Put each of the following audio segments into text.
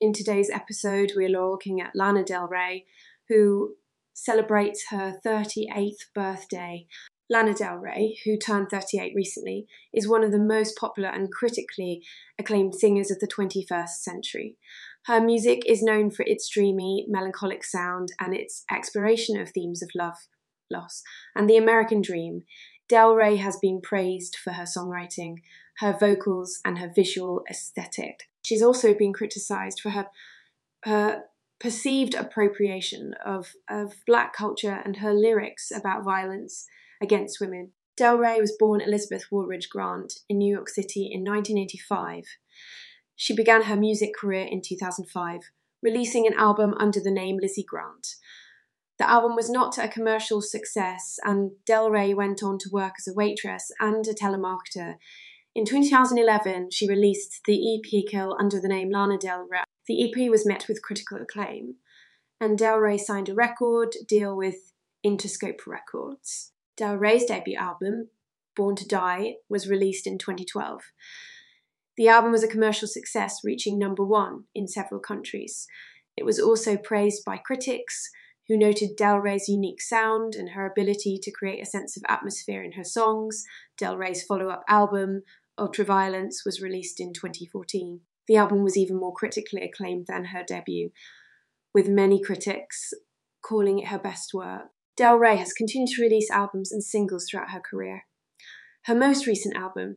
In today's episode, we're looking at Lana Del Rey, who celebrates her 38th birthday. Lana Del Rey, who turned 38 recently, is one of the most popular and critically acclaimed singers of the 21st century. Her music is known for its dreamy, melancholic sound and its exploration of themes of love, loss, and the American dream. Del Rey has been praised for her songwriting, her vocals, and her visual aesthetic. She's also been criticised for her her perceived appropriation of, of black culture and her lyrics about violence against women. Del Rey was born Elizabeth Woolridge Grant in New York City in 1985. She began her music career in 2005, releasing an album under the name Lizzie Grant. The album was not a commercial success, and Del Rey went on to work as a waitress and a telemarketer in 2011, she released the EP Kill under the name Lana Del Rey. The EP was met with critical acclaim, and Del Rey signed a record deal with Interscope Records. Del Rey's debut album, Born to Die, was released in 2012. The album was a commercial success, reaching number one in several countries. It was also praised by critics, who noted Del Rey's unique sound and her ability to create a sense of atmosphere in her songs. Del Rey's follow up album, Ultraviolence was released in 2014. The album was even more critically acclaimed than her debut, with many critics calling it her best work. Del Rey has continued to release albums and singles throughout her career. Her most recent album,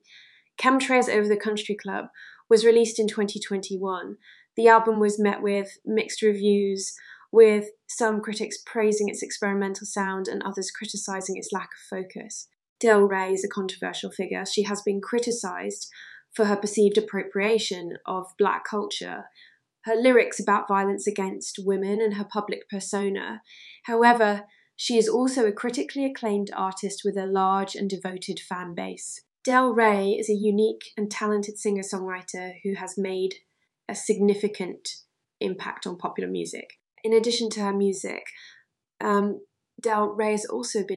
Chemtrails Over the Country Club, was released in 2021. The album was met with mixed reviews, with some critics praising its experimental sound and others criticizing its lack of focus. Del Rey is a controversial figure. She has been criticised for her perceived appropriation of black culture, her lyrics about violence against women, and her public persona. However, she is also a critically acclaimed artist with a large and devoted fan base. Del Rey is a unique and talented singer songwriter who has made a significant impact on popular music. In addition to her music, um, Del Rey has also been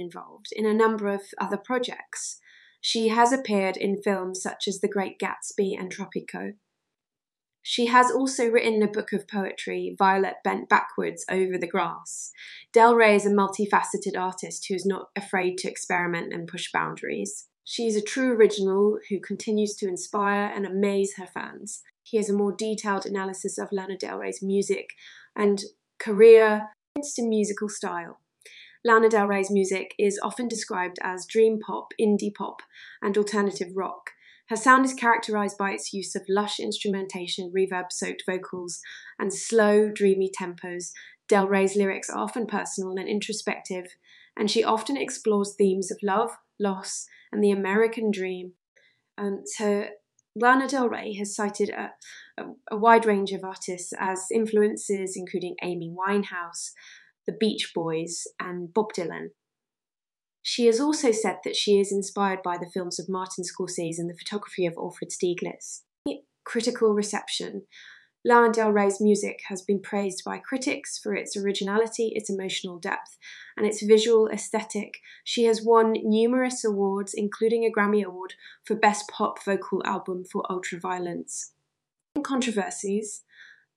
involved in a number of other projects. She has appeared in films such as The Great Gatsby and Tropico. She has also written a book of poetry, Violet Bent Backwards Over the Grass. Del Rey is a multifaceted artist who is not afraid to experiment and push boundaries. She is a true original who continues to inspire and amaze her fans. Here's a more detailed analysis of Lana Del Rey's music and career, and musical style. Lana Del Rey's music is often described as dream pop, indie pop, and alternative rock. Her sound is characterized by its use of lush instrumentation, reverb soaked vocals, and slow, dreamy tempos. Del Rey's lyrics are often personal and introspective, and she often explores themes of love, loss, and the American dream. Um, so, Lana Del Rey has cited a, a, a wide range of artists as influences, including Amy Winehouse, the Beach Boys, and Bob Dylan. She has also said that she is inspired by the films of Martin Scorsese and the photography of Alfred Stieglitz. Critical reception. Lana Del Rey's music has been praised by critics for its originality, its emotional depth, and its visual aesthetic. She has won numerous awards, including a Grammy Award for Best Pop Vocal Album for Ultraviolence. Controversies.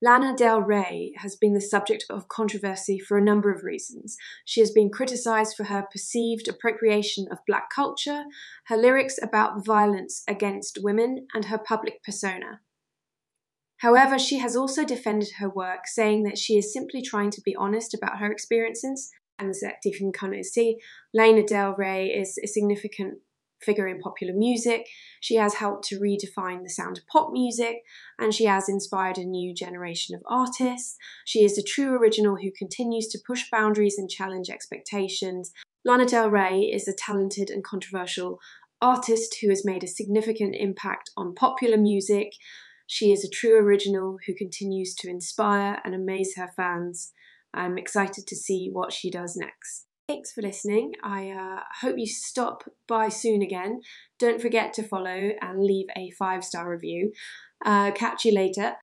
Lana Del Rey has been the subject of controversy for a number of reasons. She has been criticized for her perceived appropriation of black culture, her lyrics about violence against women, and her public persona. However, she has also defended her work, saying that she is simply trying to be honest about her experiences. And kind of see, Lana Del Rey is a significant figure in popular music. She has helped to redefine the sound of pop music and she has inspired a new generation of artists. She is a true original who continues to push boundaries and challenge expectations. Lana Del Rey is a talented and controversial artist who has made a significant impact on popular music. She is a true original who continues to inspire and amaze her fans. I'm excited to see what she does next. Thanks for listening. I uh, hope you stop by soon again. Don't forget to follow and leave a five star review. Uh, catch you later.